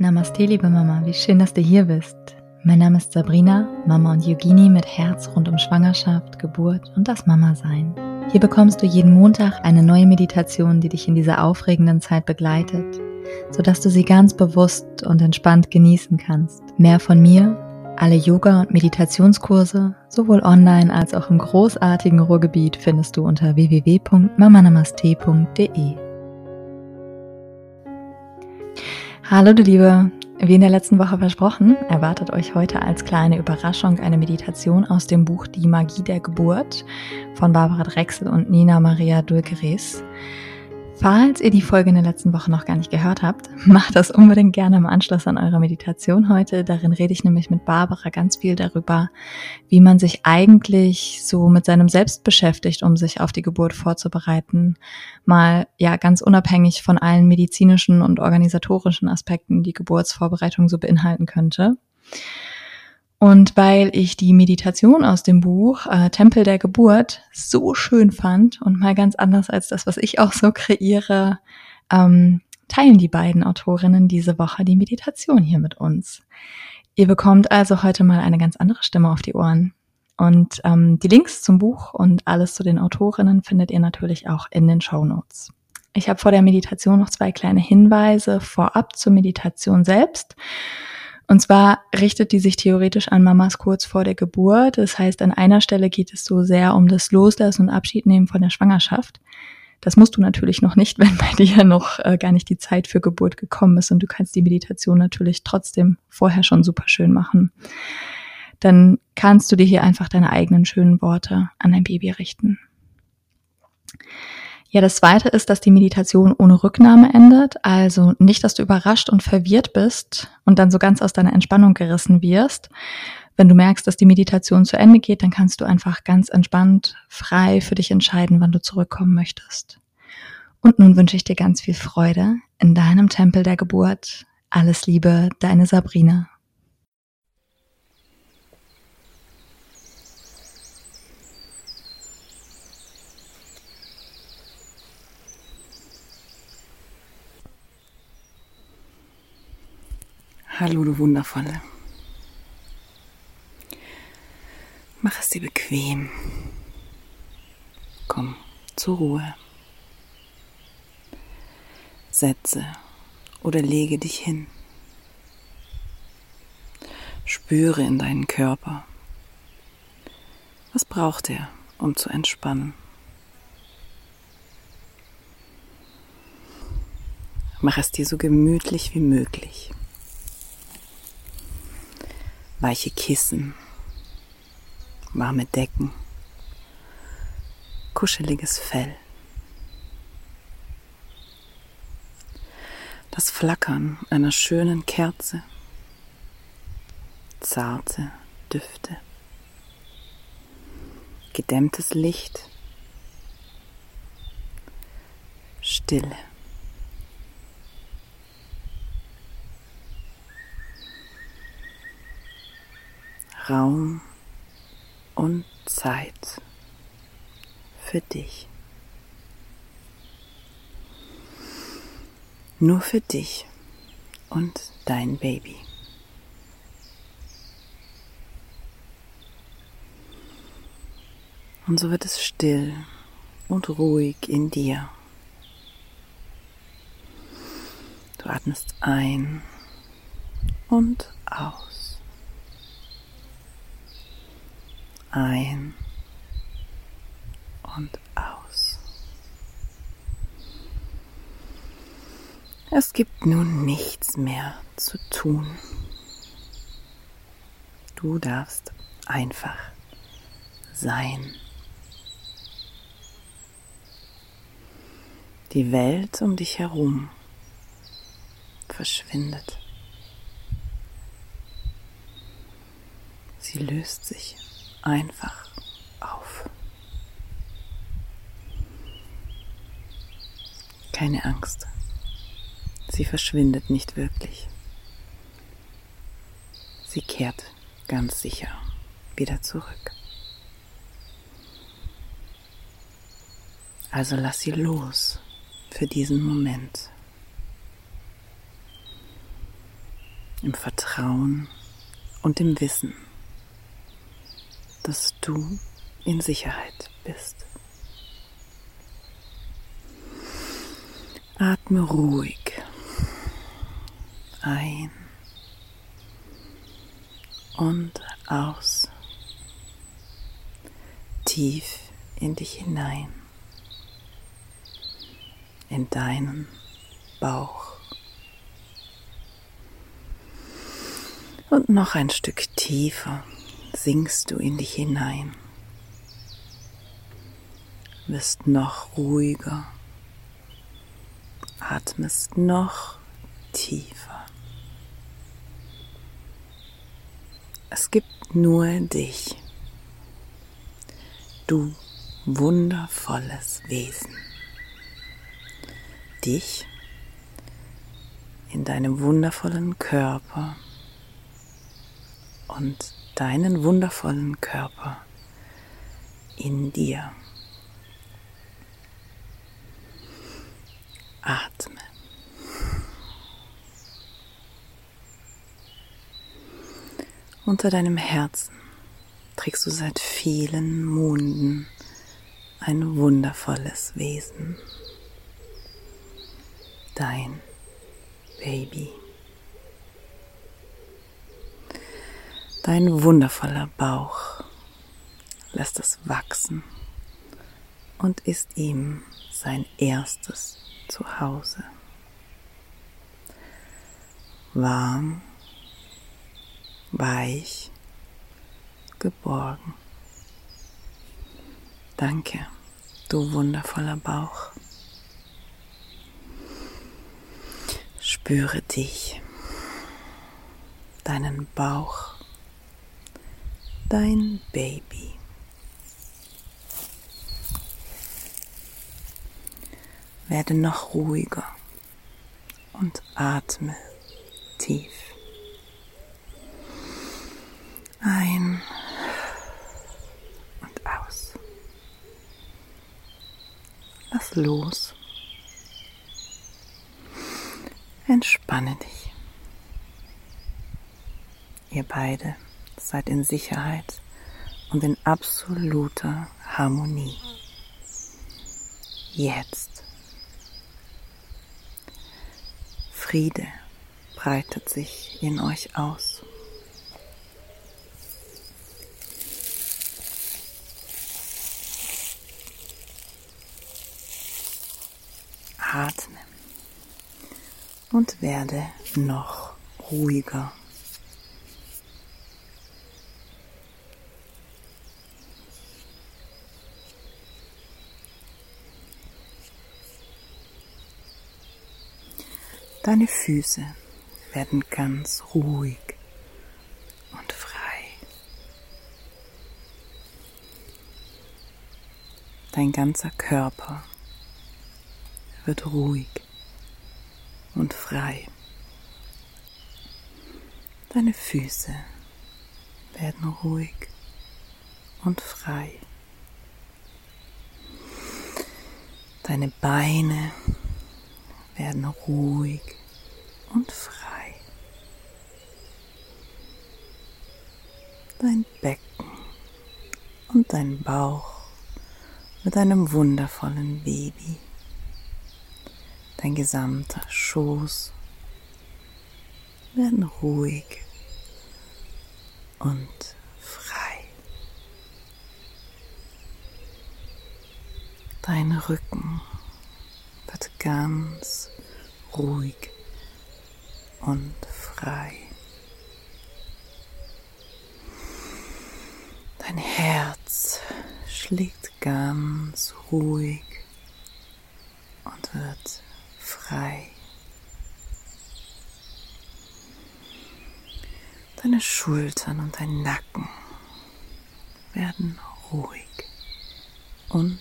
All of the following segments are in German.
Namaste, liebe Mama, wie schön, dass du hier bist. Mein Name ist Sabrina, Mama und Yogini mit Herz rund um Schwangerschaft, Geburt und das Mama-Sein. Hier bekommst du jeden Montag eine neue Meditation, die dich in dieser aufregenden Zeit begleitet, sodass du sie ganz bewusst und entspannt genießen kannst. Mehr von mir, alle Yoga- und Meditationskurse, sowohl online als auch im großartigen Ruhrgebiet, findest du unter www.mamanamaste.de. Hallo du Liebe, wie in der letzten Woche versprochen, erwartet euch heute als kleine Überraschung eine Meditation aus dem Buch Die Magie der Geburt von Barbara Drechsel und Nina Maria Dulgeres. Falls ihr die Folge in der letzten Woche noch gar nicht gehört habt, macht das unbedingt gerne im Anschluss an eure Meditation heute. Darin rede ich nämlich mit Barbara ganz viel darüber, wie man sich eigentlich so mit seinem Selbst beschäftigt, um sich auf die Geburt vorzubereiten. Mal ja ganz unabhängig von allen medizinischen und organisatorischen Aspekten, die Geburtsvorbereitung so beinhalten könnte. Und weil ich die Meditation aus dem Buch äh, Tempel der Geburt so schön fand und mal ganz anders als das, was ich auch so kreiere, ähm, teilen die beiden Autorinnen diese Woche die Meditation hier mit uns. Ihr bekommt also heute mal eine ganz andere Stimme auf die Ohren. Und ähm, die Links zum Buch und alles zu den Autorinnen findet ihr natürlich auch in den Show Notes. Ich habe vor der Meditation noch zwei kleine Hinweise vorab zur Meditation selbst. Und zwar richtet die sich theoretisch an Mamas kurz vor der Geburt. Das heißt, an einer Stelle geht es so sehr um das Loslassen und Abschiednehmen von der Schwangerschaft. Das musst du natürlich noch nicht, wenn bei dir noch äh, gar nicht die Zeit für Geburt gekommen ist und du kannst die Meditation natürlich trotzdem vorher schon super schön machen. Dann kannst du dir hier einfach deine eigenen schönen Worte an dein Baby richten. Ja, das zweite ist, dass die Meditation ohne Rücknahme endet. Also nicht, dass du überrascht und verwirrt bist und dann so ganz aus deiner Entspannung gerissen wirst. Wenn du merkst, dass die Meditation zu Ende geht, dann kannst du einfach ganz entspannt, frei für dich entscheiden, wann du zurückkommen möchtest. Und nun wünsche ich dir ganz viel Freude in deinem Tempel der Geburt. Alles Liebe, deine Sabrina. Hallo, du Wundervolle. Mach es dir bequem. Komm zur Ruhe. Setze oder lege dich hin. Spüre in deinen Körper. Was braucht er, um zu entspannen? Mach es dir so gemütlich wie möglich weiche Kissen, warme Decken, kuscheliges Fell. Das Flackern einer schönen Kerze, zarte Düfte, gedämmtes Licht, Stille. Raum und Zeit für dich. Nur für dich und dein Baby. Und so wird es still und ruhig in dir. Du atmest ein und aus. Ein und aus. Es gibt nun nichts mehr zu tun. Du darfst einfach sein. Die Welt um dich herum verschwindet. Sie löst sich einfach auf. Keine Angst. Sie verschwindet nicht wirklich. Sie kehrt ganz sicher wieder zurück. Also lass sie los für diesen Moment. im Vertrauen und im Wissen, dass du in Sicherheit bist. Atme ruhig ein und aus, tief in dich hinein, in deinen Bauch. Und noch ein Stück tiefer sinkst du in dich hinein, wirst noch ruhiger, atmest noch tiefer. Es gibt nur dich, du wundervolles Wesen. Dich in deinem wundervollen Körper und deinen wundervollen Körper in dir. Atme. Unter deinem Herzen trägst du seit vielen Monden ein wundervolles Wesen. Dein Baby. Dein wundervoller Bauch lässt es wachsen und ist ihm sein erstes Zuhause. Warm, weich, geborgen. Danke, du wundervoller Bauch. Spüre dich, deinen Bauch dein Baby. Werde noch ruhiger und atme tief. Ein und aus. Lass los. Entspanne dich. Ihr beide seid in Sicherheit und in absoluter Harmonie. Jetzt. Friede breitet sich in euch aus. Atme und werde noch ruhiger. Deine Füße werden ganz ruhig und frei. Dein ganzer Körper wird ruhig und frei. Deine Füße werden ruhig und frei. Deine Beine werden ruhig und frei. Dein Becken und dein Bauch mit einem wundervollen Baby. Dein gesamter Schoß werden ruhig und frei. Dein Rücken ganz ruhig und frei. Dein Herz schlägt ganz ruhig und wird frei. Deine Schultern und dein Nacken werden ruhig und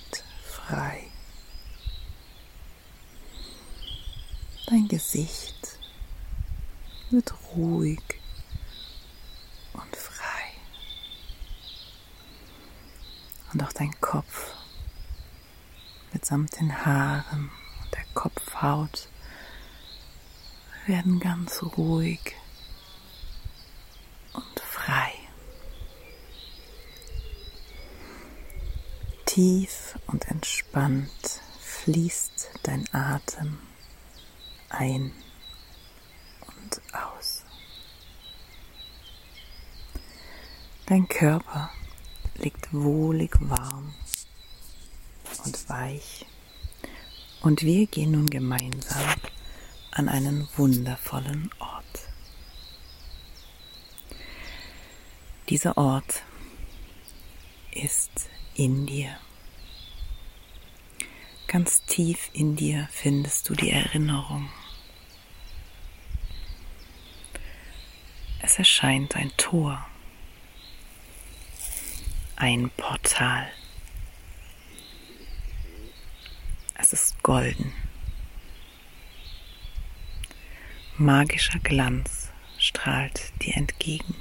werden ganz ruhig und frei. Tief und entspannt fließt dein Atem ein und aus. Dein Körper liegt wohlig warm und weich und wir gehen nun gemeinsam an einen wundervollen Ort. Dieser Ort ist in dir. Ganz tief in dir findest du die Erinnerung. Es erscheint ein Tor, ein Portal. Es ist golden. Magischer Glanz strahlt dir entgegen.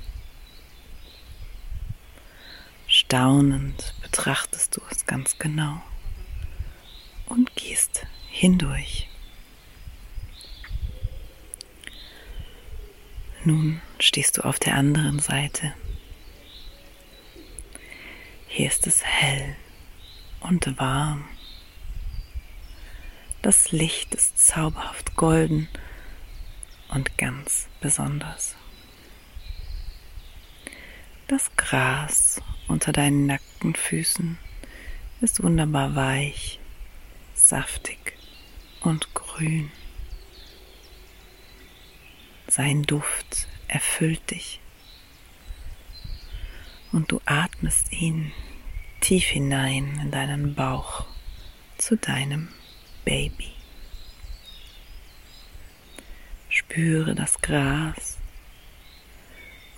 Staunend betrachtest du es ganz genau und gehst hindurch. Nun stehst du auf der anderen Seite. Hier ist es hell und warm. Das Licht ist zauberhaft golden und ganz besonders. Das Gras unter deinen nackten Füßen ist wunderbar weich, saftig und grün. Sein Duft erfüllt dich und du atmest ihn tief hinein in deinen Bauch zu deinem Baby. Spüre das Gras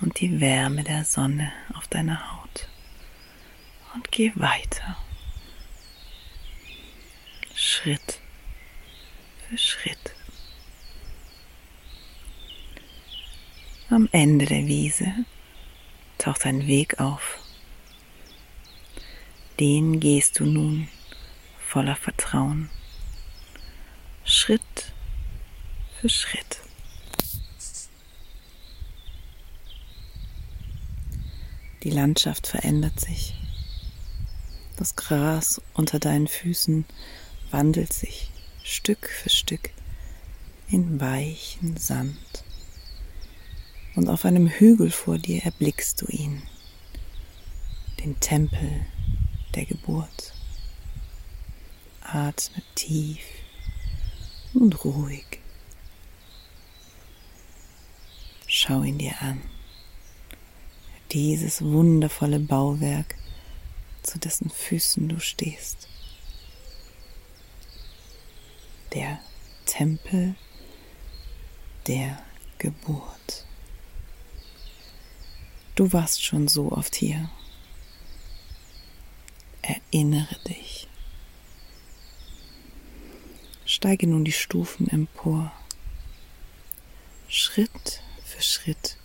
und die Wärme der Sonne auf deiner Haut und geh weiter. Schritt für Schritt. Am Ende der Wiese taucht ein Weg auf. Den gehst du nun voller Vertrauen, Schritt für Schritt. Die Landschaft verändert sich. Das Gras unter deinen Füßen wandelt sich Stück für Stück in weichen Sand. Und auf einem Hügel vor dir erblickst du ihn, den Tempel der Geburt. Atme tief und ruhig. Schau ihn dir an dieses wundervolle Bauwerk, zu dessen Füßen du stehst. Der Tempel der Geburt. Du warst schon so oft hier. Erinnere dich. Steige nun die Stufen empor. Schritt für Schritt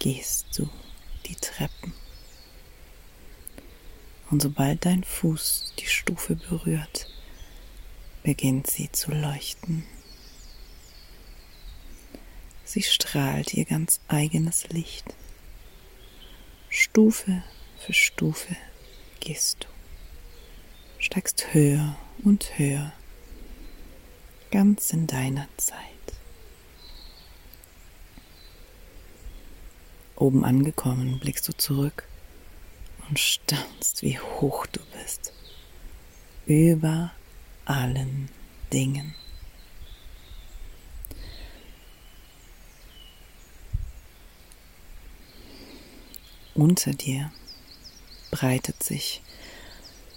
gehst du die Treppen. Und sobald dein Fuß die Stufe berührt, beginnt sie zu leuchten. Sie strahlt ihr ganz eigenes Licht. Stufe für Stufe gehst du, steigst höher und höher, ganz in deiner Zeit. Oben angekommen, blickst du zurück und staunst, wie hoch du bist. Über allen Dingen. Unter dir breitet sich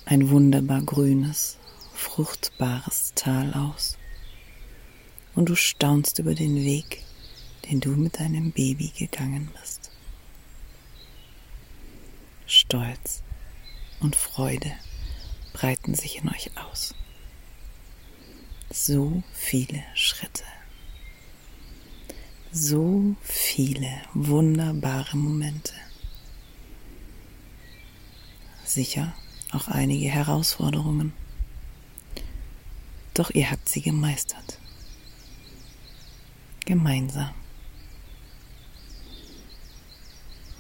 ein wunderbar grünes, fruchtbares Tal aus. Und du staunst über den Weg, den du mit deinem Baby gegangen bist. Stolz und Freude breiten sich in euch aus. So viele Schritte, so viele wunderbare Momente. Sicher auch einige Herausforderungen. Doch ihr habt sie gemeistert. Gemeinsam.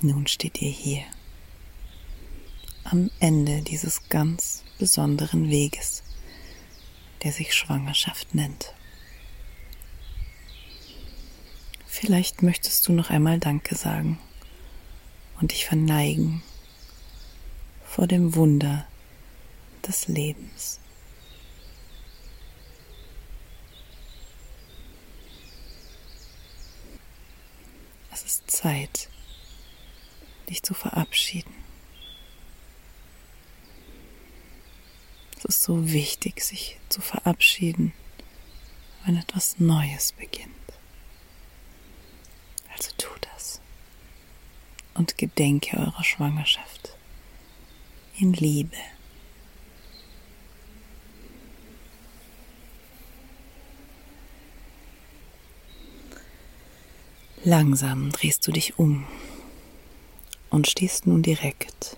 Nun steht ihr hier am Ende dieses ganz besonderen Weges, der sich Schwangerschaft nennt. Vielleicht möchtest du noch einmal Danke sagen und dich verneigen vor dem Wunder des Lebens. Es ist Zeit, dich zu verabschieden. Es ist so wichtig, sich zu verabschieden, wenn etwas Neues beginnt. Also tu das und gedenke eurer Schwangerschaft in Liebe. Langsam drehst du dich um und stehst nun direkt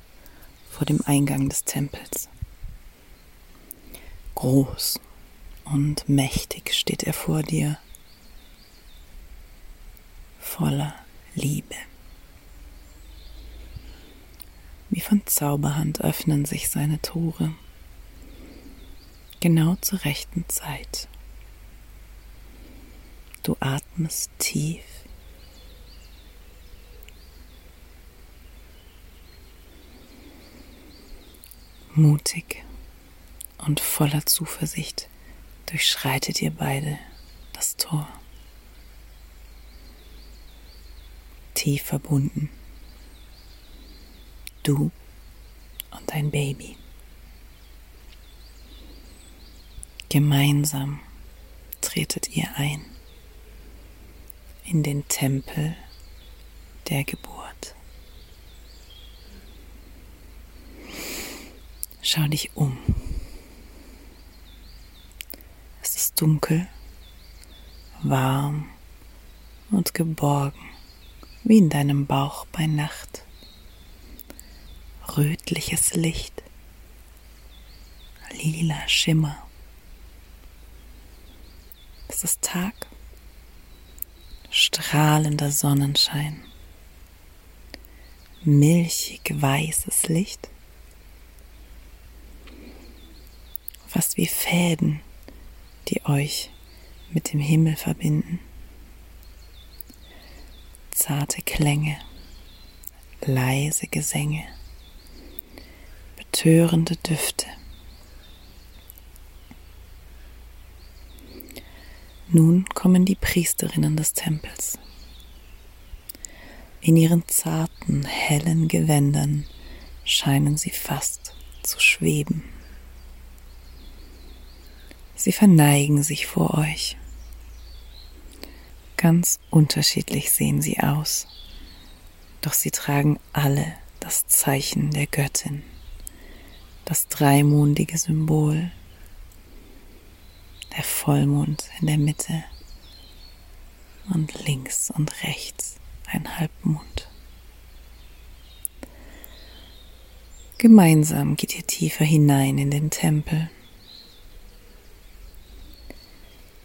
vor dem Eingang des Tempels. Groß und mächtig steht er vor dir, voller Liebe. Wie von Zauberhand öffnen sich seine Tore, genau zur rechten Zeit. Du atmest tief Mutig und voller Zuversicht durchschreitet ihr beide das Tor. Tief verbunden. Du und dein Baby. Gemeinsam tretet ihr ein in den Tempel der Geburt. Schau dich um. Es ist dunkel, warm und geborgen, wie in deinem Bauch bei Nacht. Rötliches Licht, lila Schimmer. Es ist Tag, strahlender Sonnenschein, milchig weißes Licht fast wie Fäden, die euch mit dem Himmel verbinden. Zarte Klänge, leise Gesänge, betörende Düfte. Nun kommen die Priesterinnen des Tempels. In ihren zarten, hellen Gewändern scheinen sie fast zu schweben. Sie verneigen sich vor euch. Ganz unterschiedlich sehen sie aus, doch sie tragen alle das Zeichen der Göttin, das dreimondige Symbol, der Vollmond in der Mitte und links und rechts ein Halbmond. Gemeinsam geht ihr tiefer hinein in den Tempel.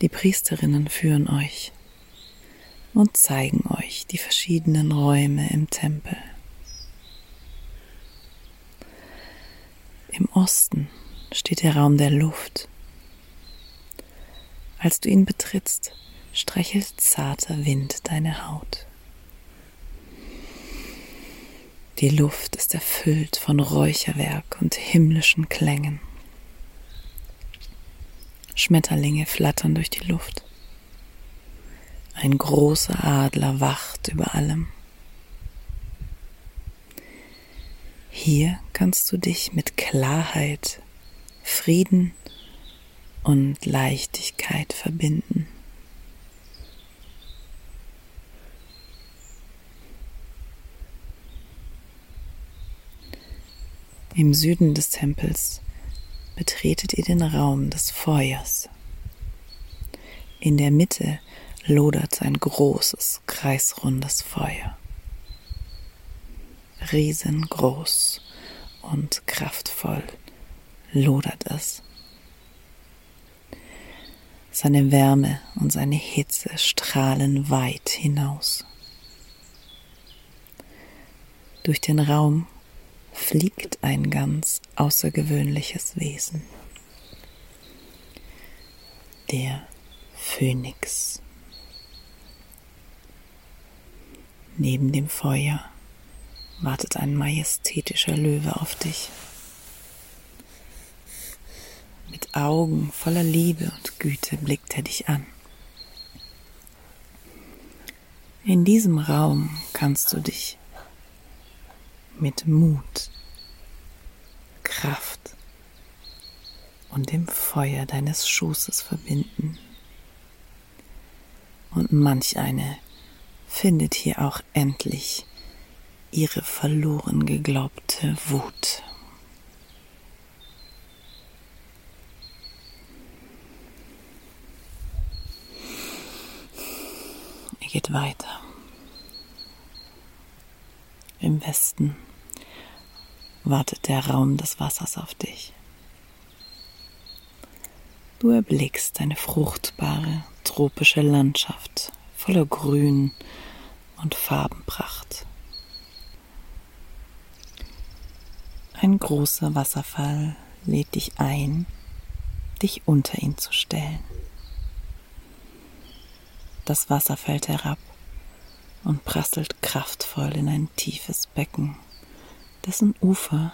Die Priesterinnen führen euch und zeigen euch die verschiedenen Räume im Tempel. Im Osten steht der Raum der Luft. Als du ihn betrittst, streichelt zarter Wind deine Haut. Die Luft ist erfüllt von Räucherwerk und himmlischen Klängen. Schmetterlinge flattern durch die Luft. Ein großer Adler wacht über allem. Hier kannst du dich mit Klarheit, Frieden und Leichtigkeit verbinden. Im Süden des Tempels betretet ihr den Raum des Feuers. In der Mitte lodert ein großes, kreisrundes Feuer. Riesengroß und kraftvoll lodert es. Seine Wärme und seine Hitze strahlen weit hinaus. Durch den Raum fliegt ein ganz außergewöhnliches Wesen. Der Phönix. Neben dem Feuer wartet ein majestätischer Löwe auf dich. Mit Augen voller Liebe und Güte blickt er dich an. In diesem Raum kannst du dich mit Mut, Kraft und dem Feuer deines Schoßes verbinden. Und manch eine findet hier auch endlich ihre verloren geglaubte Wut. Er geht weiter. Im Westen wartet der Raum des Wassers auf dich. Du erblickst eine fruchtbare tropische Landschaft voller Grün und Farbenpracht. Ein großer Wasserfall lädt dich ein, dich unter ihn zu stellen. Das Wasser fällt herab und prasselt kraftvoll in ein tiefes Becken, dessen Ufer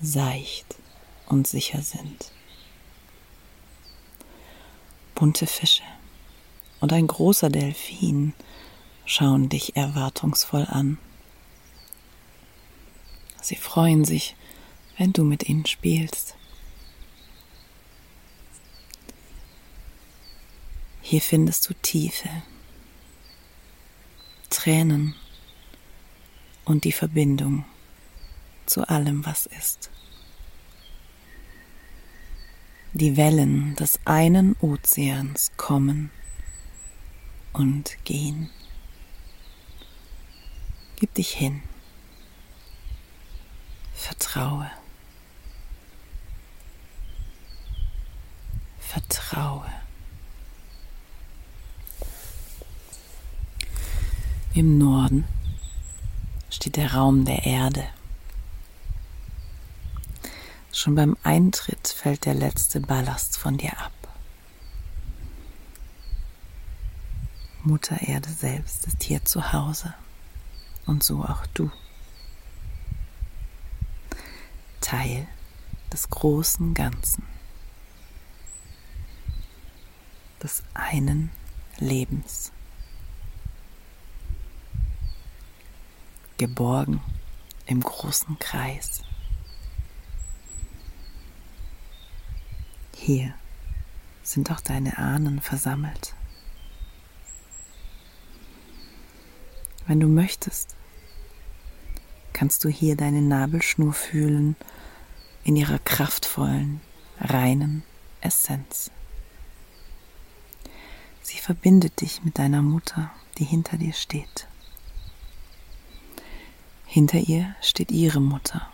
seicht und sicher sind. Bunte Fische und ein großer Delfin schauen dich erwartungsvoll an. Sie freuen sich, wenn du mit ihnen spielst. Hier findest du Tiefe, Tränen und die Verbindung zu allem, was ist. Die Wellen des einen Ozeans kommen und gehen. Gib dich hin. Vertraue. Vertraue. Im Norden steht der Raum der Erde. Schon beim Eintritt fällt der letzte Ballast von dir ab. Mutter Erde selbst ist hier zu Hause und so auch du. Teil des großen Ganzen, des einen Lebens. Geborgen im großen Kreis. Hier sind auch deine Ahnen versammelt. Wenn du möchtest, kannst du hier deine Nabelschnur fühlen in ihrer kraftvollen, reinen Essenz. Sie verbindet dich mit deiner Mutter, die hinter dir steht. Hinter ihr steht ihre Mutter,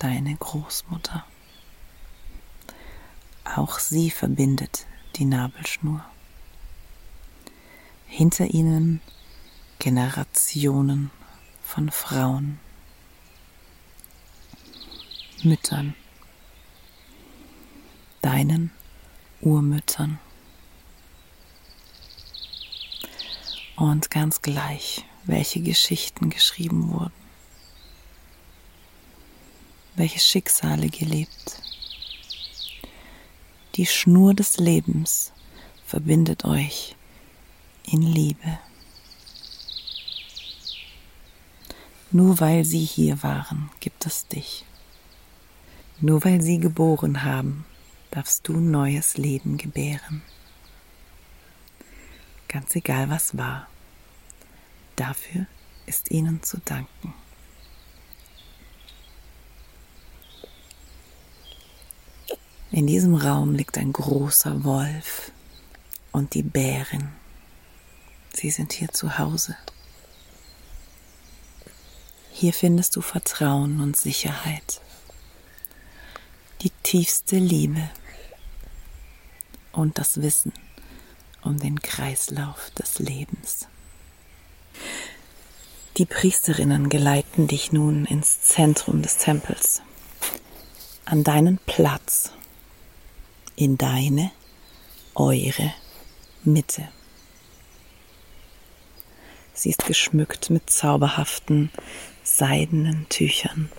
deine Großmutter. Auch sie verbindet die Nabelschnur. Hinter ihnen Generationen von Frauen, Müttern, deinen Urmüttern. Und ganz gleich, welche Geschichten geschrieben wurden, welche Schicksale gelebt. Die Schnur des Lebens verbindet euch in Liebe. Nur weil sie hier waren, gibt es dich. Nur weil sie geboren haben, darfst du neues Leben gebären. Ganz egal was war, dafür ist ihnen zu danken. In diesem Raum liegt ein großer Wolf und die Bärin. Sie sind hier zu Hause. Hier findest du Vertrauen und Sicherheit, die tiefste Liebe und das Wissen um den Kreislauf des Lebens. Die Priesterinnen geleiten dich nun ins Zentrum des Tempels, an deinen Platz, in deine, eure Mitte. Sie ist geschmückt mit zauberhaften, seidenen Tüchern,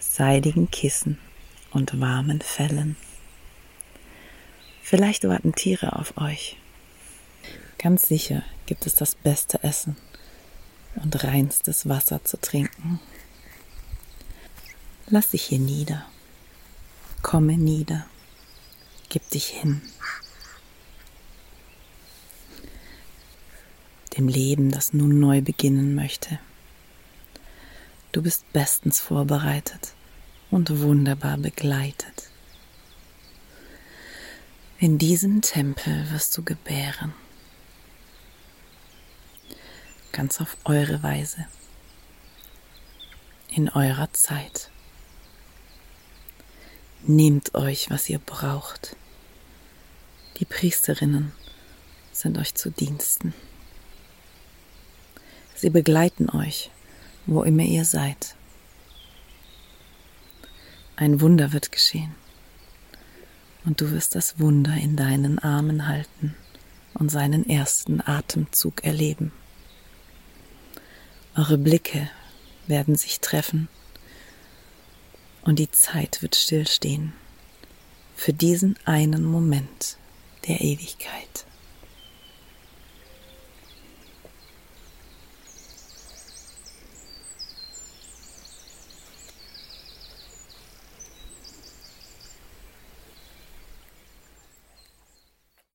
seidigen Kissen und warmen Fellen. Vielleicht warten Tiere auf euch. Ganz sicher gibt es das beste Essen und reinstes Wasser zu trinken. Lass dich hier nieder. Komme nieder. Gib dich hin. Dem Leben, das nun neu beginnen möchte. Du bist bestens vorbereitet und wunderbar begleitet. In diesem Tempel wirst du gebären ganz auf eure Weise, in eurer Zeit. Nehmt euch, was ihr braucht. Die Priesterinnen sind euch zu Diensten. Sie begleiten euch, wo immer ihr seid. Ein Wunder wird geschehen, und du wirst das Wunder in deinen Armen halten und seinen ersten Atemzug erleben. Eure Blicke werden sich treffen und die Zeit wird stillstehen für diesen einen Moment der Ewigkeit.